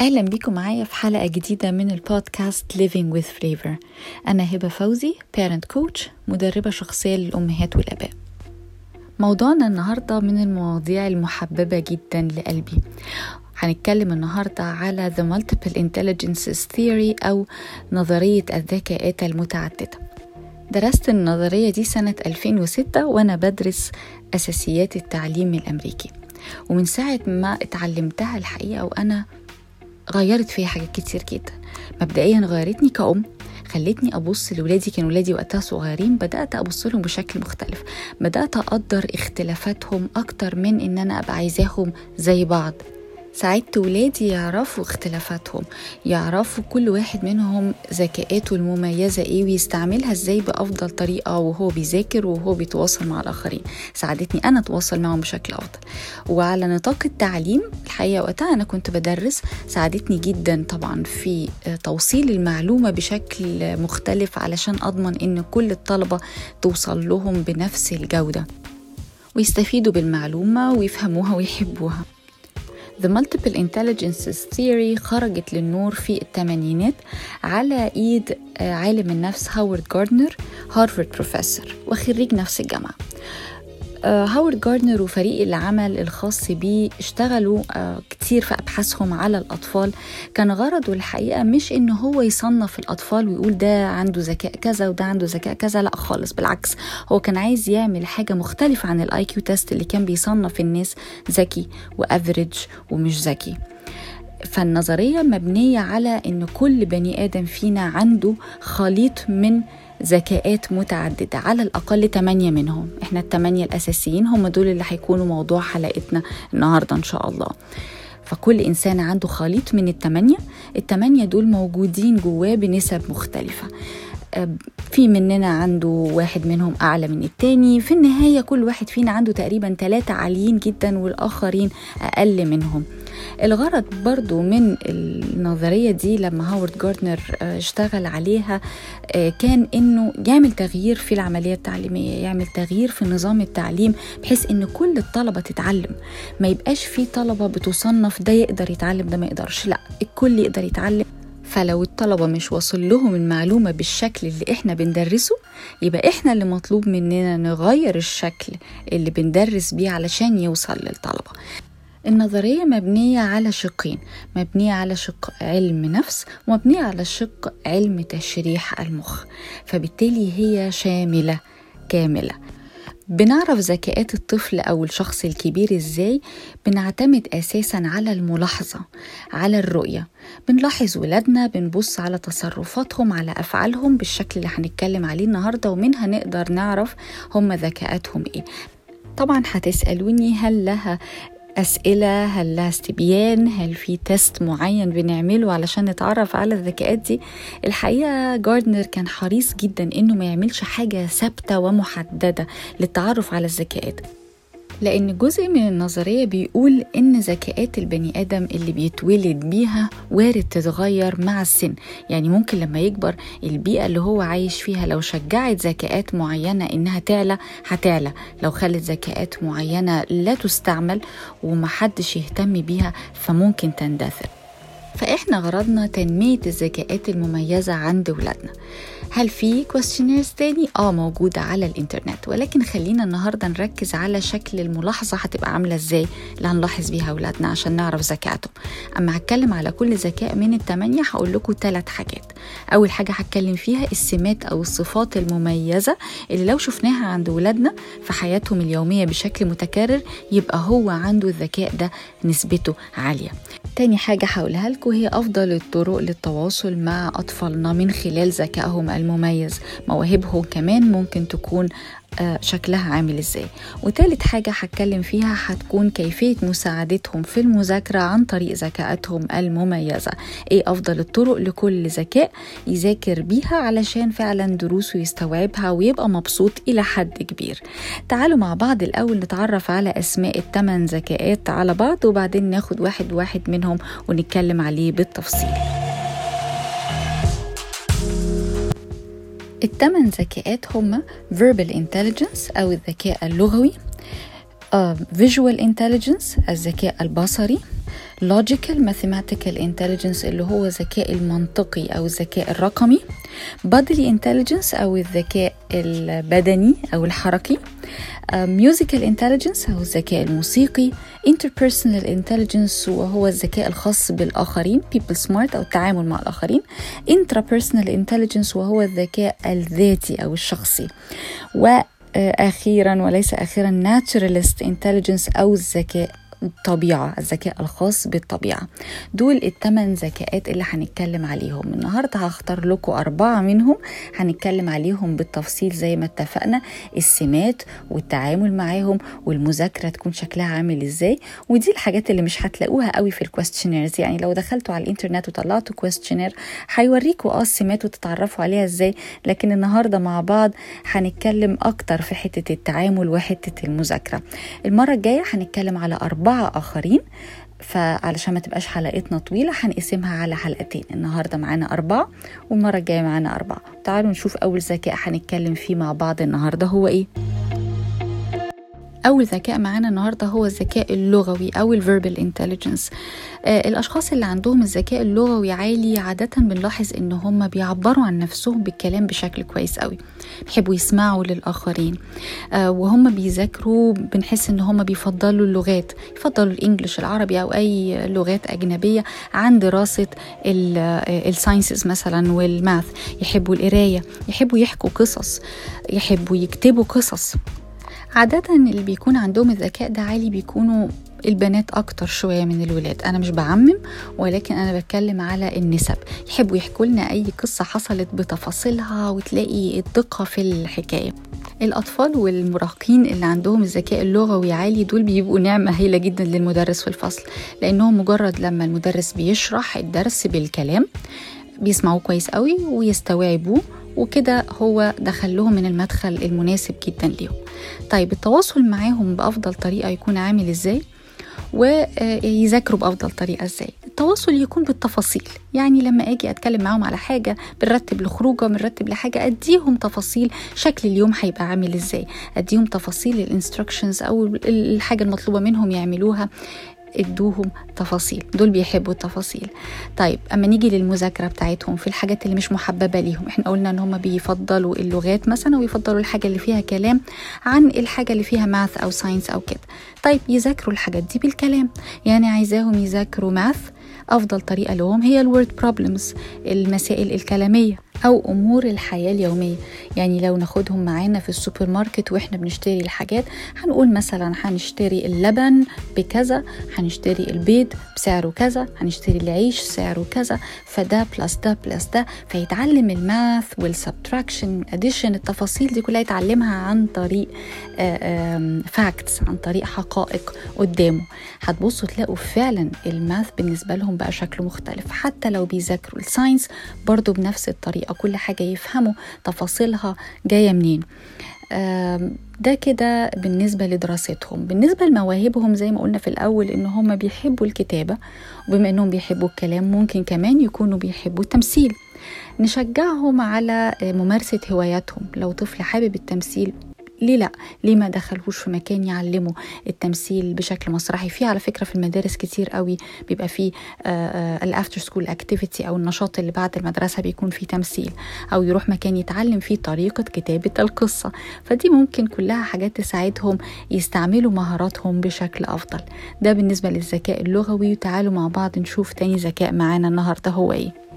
أهلا بيكم معايا في حلقة جديدة من البودكاست Living with Flavor. أنا هبة فوزي Parent Coach مدربة شخصية للأمهات والآباء. موضوعنا النهاردة من المواضيع المحببة جدا لقلبي. هنتكلم النهاردة على The Multiple Intelligences Theory أو نظرية الذكاءات المتعددة. درست النظرية دي سنة 2006 وأنا بدرس أساسيات التعليم الأمريكي. ومن ساعة ما اتعلمتها الحقيقة وأنا غيرت فيا حاجات كتير جدا. مبدئيا غيرتني كأم خلتني أبص لولادي كانوا ولادي وقتها صغيرين بدأت أبص لهم بشكل مختلف. بدأت أقدر اختلافاتهم أكتر من إن أنا أبقى عايزاهم زي بعض. ساعدت ولادي يعرفوا اختلافاتهم يعرفوا كل واحد منهم ذكاءاته المميزة إيه ويستعملها إزاي بأفضل طريقة وهو بيذاكر وهو بيتواصل مع الآخرين. ساعدتني أنا أتواصل معهم بشكل أفضل. وعلى نطاق التعليم الحقيقة وقتها أنا كنت بدرس ساعدتني جدا طبعا في توصيل المعلومة بشكل مختلف علشان أضمن إن كل الطلبة توصل لهم بنفس الجودة ويستفيدوا بالمعلومة ويفهموها ويحبوها. The Multiple Intelligences Theory خرجت للنور في الثمانينات على إيد عالم النفس هاورد جاردنر هارفارد بروفيسور. وخريج نفس الجامعة. هاورد جاردنر وفريق العمل الخاص بيه اشتغلوا كتير في أبحاثهم على الأطفال. كان غرضه الحقيقة مش إن هو يصنف الأطفال ويقول ده عنده ذكاء كذا وده عنده ذكاء كذا لا خالص بالعكس. هو كان عايز يعمل حاجة مختلفة عن ال IQ test اللي كان بيصنف الناس ذكي و average ومش ذكي. فالنظرية مبنية على إن كل بني آدم فينا عنده خليط من ذكاءات متعددة على الأقل تمانية منهم. إحنا التمانية الأساسيين هم دول اللي هيكونوا موضوع حلقتنا النهاردة إن شاء الله. فكل إنسان عنده خليط من التمانية التمانية دول موجودين جواه بنسب مختلفة. في مننا عنده واحد منهم أعلى من التاني. في النهاية كل واحد فينا عنده تقريبا ثلاثة عاليين جدا والآخرين أقل منهم. الغرض برضو من النظرية دي لما هاورد جاردنر اشتغل عليها كان إنه يعمل تغيير في العملية التعليمية يعمل تغيير في نظام التعليم بحيث إن كل الطلبة تتعلم. ما يبقاش في طلبة بتصنف ده يقدر يتعلم ده ما يقدرش. لأ الكل يقدر يتعلم. فلو الطلبة مش واصل لهم المعلومة بالشكل اللي إحنا بندرسه يبقى إحنا اللي مطلوب مننا نغير الشكل اللي بندرس بيه علشان يوصل للطلبة. النظرية مبنية على شقين مبنية على شق علم نفس ومبنية على شق علم تشريح المخ فبالتالي هي شاملة كاملة. بنعرف ذكاءات الطفل أو الشخص الكبير إزاي؟ بنعتمد أساسا على الملاحظة على الرؤية. بنلاحظ ولادنا بنبص على تصرفاتهم على أفعالهم بالشكل اللي هنتكلم عليه النهاردة ومنها نقدر نعرف هم ذكاءاتهم إيه. طبعا هتسألوني هل لها أسئلة هل لها استبيان هل في تيست معين بنعمله علشان نتعرف على الذكاءات دي. الحقيقة جاردنر كان حريص جدا إنه ما يعملش حاجة ثابتة ومحددة للتعرف على الذكاءات. لأن جزء من النظرية بيقول إن ذكاءات البني آدم اللي بيتولد بيها وارد تتغير مع السن. يعني ممكن لما يكبر البيئة اللي هو عايش فيها لو شجعت ذكاءات معينة إنها تعلى هتعلى. لو خلت ذكاءات معينة لا تستعمل ومحدش يهتم بيها فممكن تندثر. فإحنا غرضنا تنمية الذكاءات المميزة عند ولادنا. هل في كويستشنيرز تاني؟ آه موجودة على الإنترنت. ولكن خلينا النهاردة نركز على شكل الملاحظة هتبقى عاملة إزاي اللي هنلاحظ بيها ولادنا عشان نعرف ذكائتهم أما هتكلم على كل ذكاء من التمانية هقول لكم ثلاث حاجات. أول حاجة هتكلم فيها السمات أو الصفات المميزة اللي لو شفناها عند ولادنا في حياتهم اليومية بشكل متكرر يبقى هو عنده الذكاء ده نسبته عالية. تاني حاجة هقولها لكم هي أفضل الطرق للتواصل مع أطفالنا من خلال ذكائهم المميز. مواهبهم كمان ممكن تكون شكلها عامل إزاي. وتالت حاجة هتكلم فيها هتكون كيفية مساعدتهم في المذاكرة عن طريق ذكاءاتهم المميزة. إيه أفضل الطرق لكل ذكاء يذاكر بيها علشان فعلا دروسه يستوعبها ويبقى مبسوط إلى حد كبير. تعالوا مع بعض الأول نتعرف على أسماء الثمان ذكاءات على بعض وبعدين ناخد واحد واحد منهم ونتكلم عليه بالتفصيل. الثمان ذكاءات هما verbal intelligence أو الذكاء اللغوي uh, visual intelligence الذكاء البصري logical mathematical intelligence اللي هو الذكاء المنطقي أو الذكاء الرقمي bodily intelligence أو الذكاء البدني أو الحركي musical intelligence أو الذكاء الموسيقي. Interpersonal intelligence وهو الذكاء الخاص بالآخرين people smart أو التعامل مع الآخرين. Intrapersonal intelligence وهو الذكاء الذاتي أو الشخصي. وأخيرا وليس أخيرا naturalist intelligence أو الذكاء الطبيعة الذكاء الخاص بالطبيعة. دول الثمان ذكاءات اللي هنتكلم عليهم. النهاردة هختار لكم أربعة منهم هنتكلم عليهم بالتفصيل زي ما اتفقنا. السمات والتعامل معاهم والمذاكرة تكون شكلها عامل إزاي. ودي الحاجات اللي مش هتلاقوها قوي في ال questionnaires يعني لو دخلتوا على الإنترنت وطلعتوا questionnaire هيوريكوا آه السمات وتتعرفوا عليها إزاي. لكن النهاردة مع بعض هنتكلم أكتر في حتة التعامل وحتة المذاكرة. المرة الجاية هنتكلم على أربعة آخرين فعلشان ما تبقاش حلقتنا طويلة هنقسمها على حلقتين. النهاردة معانا أربعة والمرة الجاية معانا أربعة. تعالوا نشوف أول ذكاء هنتكلم فيه مع بعض النهاردة. هو إيه؟ أول ذكاء معانا النهاردة هو الذكاء اللغوي أو ال verbal intelligence آه الأشخاص اللي عندهم الذكاء اللغوي عالي عادة بنلاحظ إن هم بيعبروا عن نفسهم بالكلام بشكل كويس قوي. بيحبوا يسمعوا للآخرين. آه وهم بيذاكروا بنحس إن هم بيفضلوا اللغات. يفضلوا الإنجليش العربي أو أي لغات أجنبية عن دراسة الساينسز مثلا والماث. يحبوا القراية يحبوا يحكوا قصص يحبوا يكتبوا قصص. عادة اللي بيكون عندهم الذكاء ده عالي بيكونوا البنات أكتر شوية من الولاد. أنا مش بعمم ولكن أنا بتكلم على النسب. يحبوا يحكوا لنا أي قصة حصلت بتفاصيلها وتلاقي الدقة في الحكاية. الأطفال والمراهقين اللي عندهم الذكاء اللغوي عالي دول بيبقوا نعمة هائلة جدا للمدرس في الفصل. لأنهم مجرد لما المدرس بيشرح الدرس بالكلام بيسمعوه كويس قوي ويستوعبوه وكده هو دخل لهم من المدخل المناسب جدا ليهم. طيب التواصل معاهم بأفضل طريقة يكون عامل إزاي؟ ويذاكروا بأفضل طريقة إزاي؟ التواصل يكون بالتفاصيل. يعني لما أجي أتكلم معاهم على حاجة بنرتب لخروجة بنرتب لحاجة أديهم تفاصيل شكل اليوم هيبقى عامل إزاي. أديهم تفاصيل الانستركشنز أو الحاجة المطلوبة منهم يعملوها. ادوهم تفاصيل. دول بيحبوا التفاصيل. طيب أما نيجي للمذاكرة بتاعتهم في الحاجات اللي مش محببة ليهم إحنا قلنا إن هم بيفضلوا اللغات مثلا ويفضلوا الحاجة اللي فيها كلام عن الحاجة اللي فيها math أو science أو كده. طيب يذاكروا الحاجات دي بالكلام. يعني عايزاهم يذاكروا math أفضل طريقة لهم هي ال word problems المسائل الكلامية. أو أمور الحياة اليومية. يعني لو ناخدهم معانا في السوبر ماركت وإحنا بنشتري الحاجات هنقول مثلا هنشتري اللبن بكذا هنشتري البيض بسعره كذا هنشتري العيش سعره كذا فده plus ده plus ده. فيتعلم ال math وال subtraction addition التفاصيل دي كلها يتعلمها عن طريق facts عن طريق حقائق قدامه. هتبصوا تلاقوا فعلا ال math بالنسبة لهم بقى شكله مختلف. حتى لو بيذاكروا ال science برضو بنفس الطريقة. كل حاجة يفهموا تفاصيلها جاية منين. ده كده بالنسبة لدراستهم. بالنسبة لمواهبهم زي ما قلنا في الأول إن هم بيحبوا الكتابة وبما إنهم بيحبوا الكلام ممكن كمان يكونوا بيحبوا التمثيل. نشجعهم على ممارسة هواياتهم. لو طفل حابب التمثيل ليه لا؟ ليه ما دخلهوش في مكان يعلمه التمثيل بشكل مسرحي؟ في على فكرة في المدارس كتير قوي بيبقى فيه ال after school activity أو النشاط اللي بعد المدرسة بيكون فيه تمثيل أو يروح مكان يتعلم فيه طريقة كتابة القصة. فدي ممكن كلها حاجات تساعدهم يستعملوا مهاراتهم بشكل أفضل. ده بالنسبة للذكاء اللغوي وتعالوا مع بعض نشوف تاني ذكاء معانا النهارده هو إيه.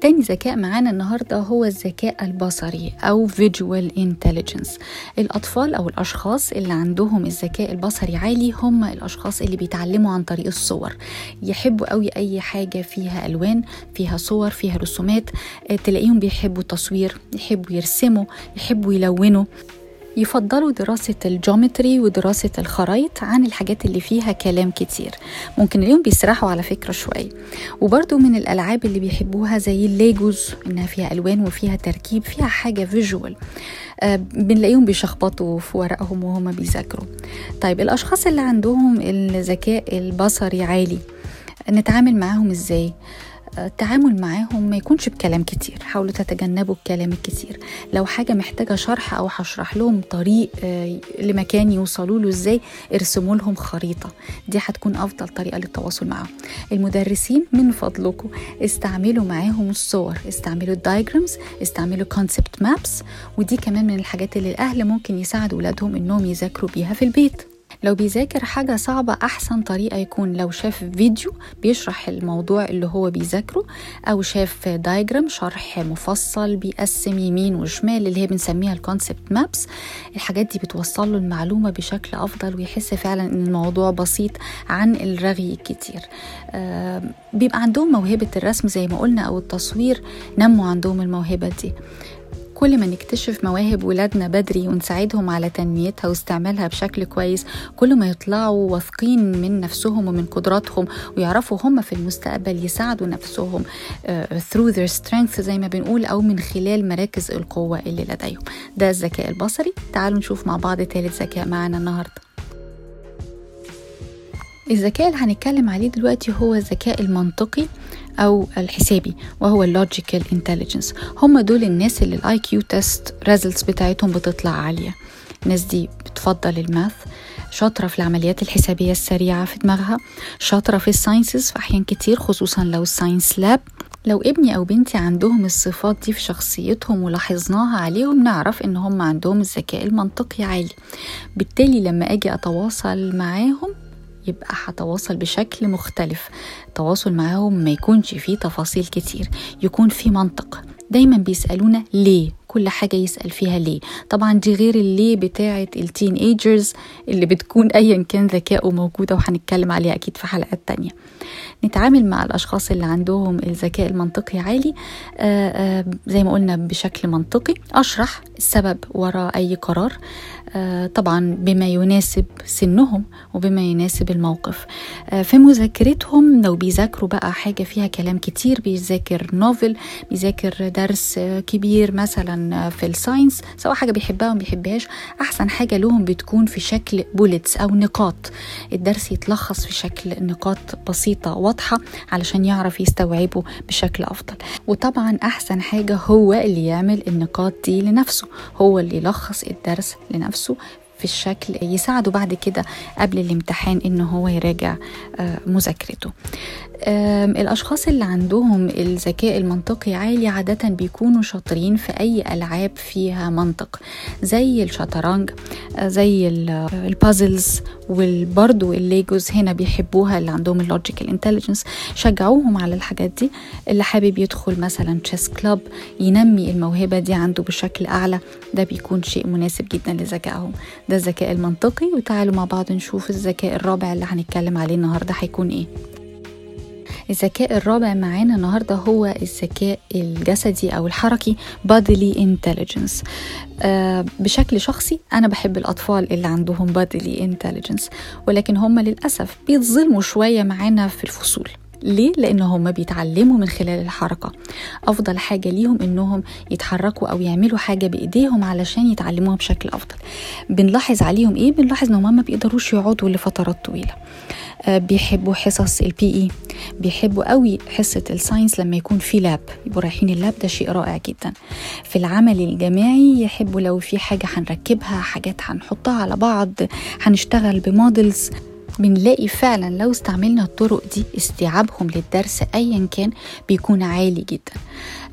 تاني ذكاء معانا النهاردة هو الذكاء البصري أو visual intelligence. الأطفال أو الأشخاص اللي عندهم الذكاء البصري عالي هم الأشخاص اللي بيتعلموا عن طريق الصور. يحبوا قوي أي حاجة فيها ألوان فيها صور فيها رسومات تلاقيهم بيحبوا التصوير يحبوا يرسموا يحبوا يلونوا. يفضلوا دراسة الجيومتري ودراسة الخرايط عن الحاجات اللي فيها كلام كتير. ممكن اليوم بيسرحوا على فكرة شوية. وبرضو من الألعاب اللي بيحبوها زي الليجوز إنها فيها ألوان وفيها تركيب فيها حاجة فيجوال آه بنلاقيهم بيشخبطوا في ورقهم وهم بيذاكروا. طيب الأشخاص اللي عندهم الذكاء البصري عالي نتعامل معاهم إزاي؟ التعامل معاهم ما يكونش بكلام كتير حاولوا تتجنبوا الكلام الكتير. لو حاجة محتاجة شرح أو هشرح لهم طريق آه، لمكان يوصلوا له إزاي ارسموا لهم خريطة. دي هتكون أفضل طريقة للتواصل معاهم. المدرسين من فضلكم استعملوا معاهم الصور استعملوا ال diagrams استعملوا concept maps ودي كمان من الحاجات اللي الأهل ممكن يساعدوا ولادهم إنهم يذاكروا بيها في البيت. لو بيذاكر حاجة صعبة أحسن طريقة يكون لو شاف فيديو بيشرح الموضوع اللي هو بيذاكره أو شاف diagram شرح مفصل بيقسم يمين وشمال اللي هي بنسميها ال concept maps الحاجات دي بتوصل له المعلومة بشكل أفضل ويحس فعلا إن الموضوع بسيط عن الرغي الكتير بيبقى عندهم موهبة الرسم زي ما قلنا أو التصوير نموا عندهم الموهبة دي. كل ما نكتشف مواهب ولادنا بدري ونساعدهم على تنميتها واستعمالها بشكل كويس كل ما يطلعوا واثقين من نفسهم ومن قدراتهم ويعرفوا هم في المستقبل يساعدوا نفسهم uh, through their strength زي ما بنقول أو من خلال مراكز القوة اللي لديهم. ده الذكاء البصري. تعالوا نشوف مع بعض ثالث ذكاء معنا النهارده. الذكاء اللي هنتكلم عليه دلوقتي هو الذكاء المنطقي أو الحسابي وهو ال logical intelligence هم دول الناس اللي ال IQ test results بتاعتهم بتطلع عالية. الناس دي بتفضل ال math شاطرة في العمليات الحسابية السريعة في دماغها شاطرة في ال sciences في أحيان كتير خصوصا لو ال science lab لو ابني أو بنتي عندهم الصفات دي في شخصيتهم ولاحظناها عليهم نعرف إن هم عندهم الذكاء المنطقي عالي. بالتالي لما أجي أتواصل معاهم يبقى هتواصل بشكل مختلف. التواصل معاهم ما يكونش فيه تفاصيل كتير يكون فيه منطق. دايما بيسألونا ليه؟ كل حاجة يسأل فيها ليه. طبعا دي غير الليه بتاعة التين ايجرز اللي بتكون أيا كان ذكائه موجودة وهنتكلم عليها أكيد في حلقات تانية. نتعامل مع الأشخاص اللي عندهم الذكاء المنطقي عالي. آآ آآ زي ما قلنا بشكل منطقي. أشرح السبب وراء أي قرار. طبعا بما يناسب سنهم وبما يناسب الموقف. في مذاكرتهم لو بيذاكروا بقى حاجة فيها كلام كتير بيذاكر novel بيذاكر درس كبير مثلا في ال science سواء حاجة بيحبها وما بيحبهاش أحسن حاجة لهم بتكون في شكل bullets أو نقاط. الدرس يتلخص في شكل نقاط بسيطة واضحة علشان يعرف يستوعبه بشكل أفضل. وطبعا أحسن حاجة هو اللي يعمل النقاط دي لنفسه هو اللي يلخص الدرس لنفسه. isso في الشكل يساعده بعد كده قبل الامتحان ان هو يراجع مذاكرته. الأشخاص اللي عندهم الذكاء المنطقي عالي عادة بيكونوا شاطرين في أي ألعاب فيها منطق زي الشطرنج زي ال puzzles وبرضو ال Legos هنا بيحبوها اللي عندهم ال logical intelligence شجعوهم على الحاجات دي. اللي حابب يدخل مثلا chess club ينمي الموهبة دي عنده بشكل أعلى ده بيكون شيء مناسب جدا لذكائهم. ده الذكاء المنطقي وتعالوا مع بعض نشوف الذكاء الرابع اللي هنتكلم عليه النهارده هيكون إيه. الذكاء الرابع معانا النهارده هو الذكاء الجسدي أو الحركي bodily intelligence. آه بشكل شخصي أنا بحب الأطفال اللي عندهم bodily intelligence ولكن هم للأسف بيتظلموا شوية معانا في الفصول. ليه؟ لأن هم بيتعلموا من خلال الحركة. أفضل حاجة ليهم إنهم يتحركوا أو يعملوا حاجة بإيديهم علشان يتعلموها بشكل أفضل. بنلاحظ عليهم إيه؟ بنلاحظ إنهم ما بيقدروش يقعدوا لفترات طويلة. آه بيحبوا حصص البي اي بيحبوا قوي حصة ال science لما يكون في lab يبقوا رايحين ال lab ده شيء رائع جدا. في العمل الجماعي يحبوا لو في حاجة هنركبها حاجات هنحطها على بعض هنشتغل ب models. بنلاقي فعلا لو استعملنا الطرق دي استيعابهم للدرس ايا كان بيكون عالي جدا.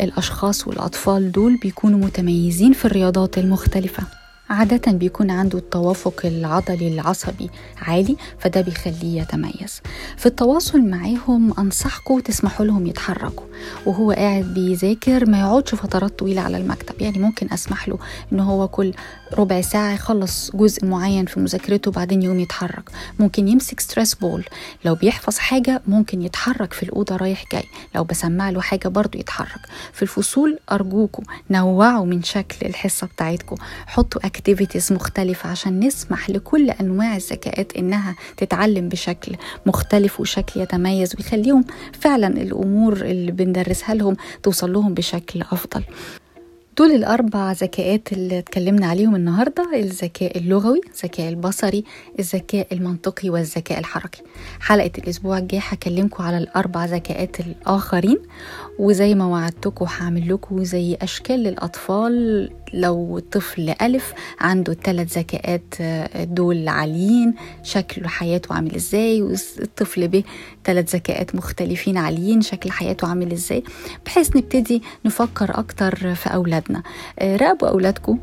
الأشخاص والأطفال دول بيكونوا متميزين في الرياضات المختلفة. عادة بيكون عنده التوافق العضلي العصبي عالي فده بيخليه يتميز. في التواصل معاهم أنصحكم تسمحوا لهم يتحركوا وهو قاعد بيذاكر ما يقعدش فترات طويلة على المكتب. يعني ممكن أسمح له إن هو كل ربع ساعة يخلص جزء معين في مذاكرته وبعدين يقوم يتحرك. ممكن يمسك ستريس بول لو بيحفظ حاجة ممكن يتحرك في الأوضة رايح جاي. لو بسمع له حاجة برضه يتحرك. في الفصول أرجوكم نوعوا من شكل الحصة بتاعتكم. حطوا اكتيفيتيز مختلفة عشان نسمح لكل أنواع الذكاءات إنها تتعلم بشكل مختلف وشكل يتميز ويخليهم فعلا الأمور اللي بندرسها لهم توصل لهم بشكل أفضل. دول الأربع ذكاءات اللي اتكلمنا عليهم النهاردة الذكاء اللغوي الذكاء البصري الذكاء المنطقي والذكاء الحركي. حلقة الأسبوع الجاي هكلمكم على الأربع ذكاءات الآخرين وزي ما وعدتكم هعمل لكم زي أشكال للأطفال لو طفل ألف عنده الثلاث ذكاءات دول عاليين شكل حياته عامل إزاي والطفل ب ثلاث ذكاءات مختلفين عاليين شكل حياته عامل إزاي بحيث نبتدي نفكر أكتر في أولادنا. راقبوا أولادكم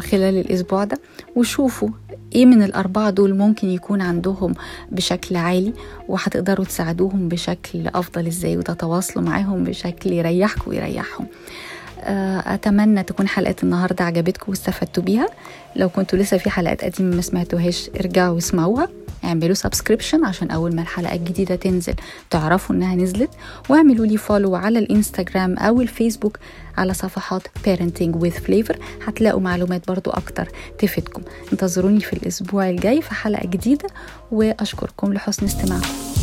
خلال الأسبوع ده وشوفوا إيه من الأربعة دول ممكن يكون عندهم بشكل عالي وهتقدروا تساعدوهم بشكل أفضل إزاي وتتواصلوا معاهم بشكل يريحكم ويريحهم. أتمنى تكون حلقة النهارده عجبتكم واستفدتوا بيها. لو كنتوا لسه في حلقات قديمة ما سمعتوهاش ارجعوا واسمعوها. اعملوا subscription عشان أول ما الحلقة الجديدة تنزل تعرفوا إنها نزلت. واعملوا لي follow على الإنستجرام أو الفيسبوك على صفحات parenting with flavor. هتلاقوا معلومات برضو أكتر تفيدكم. انتظروني في الأسبوع الجاي في حلقة جديدة وأشكركم لحسن استماعكم.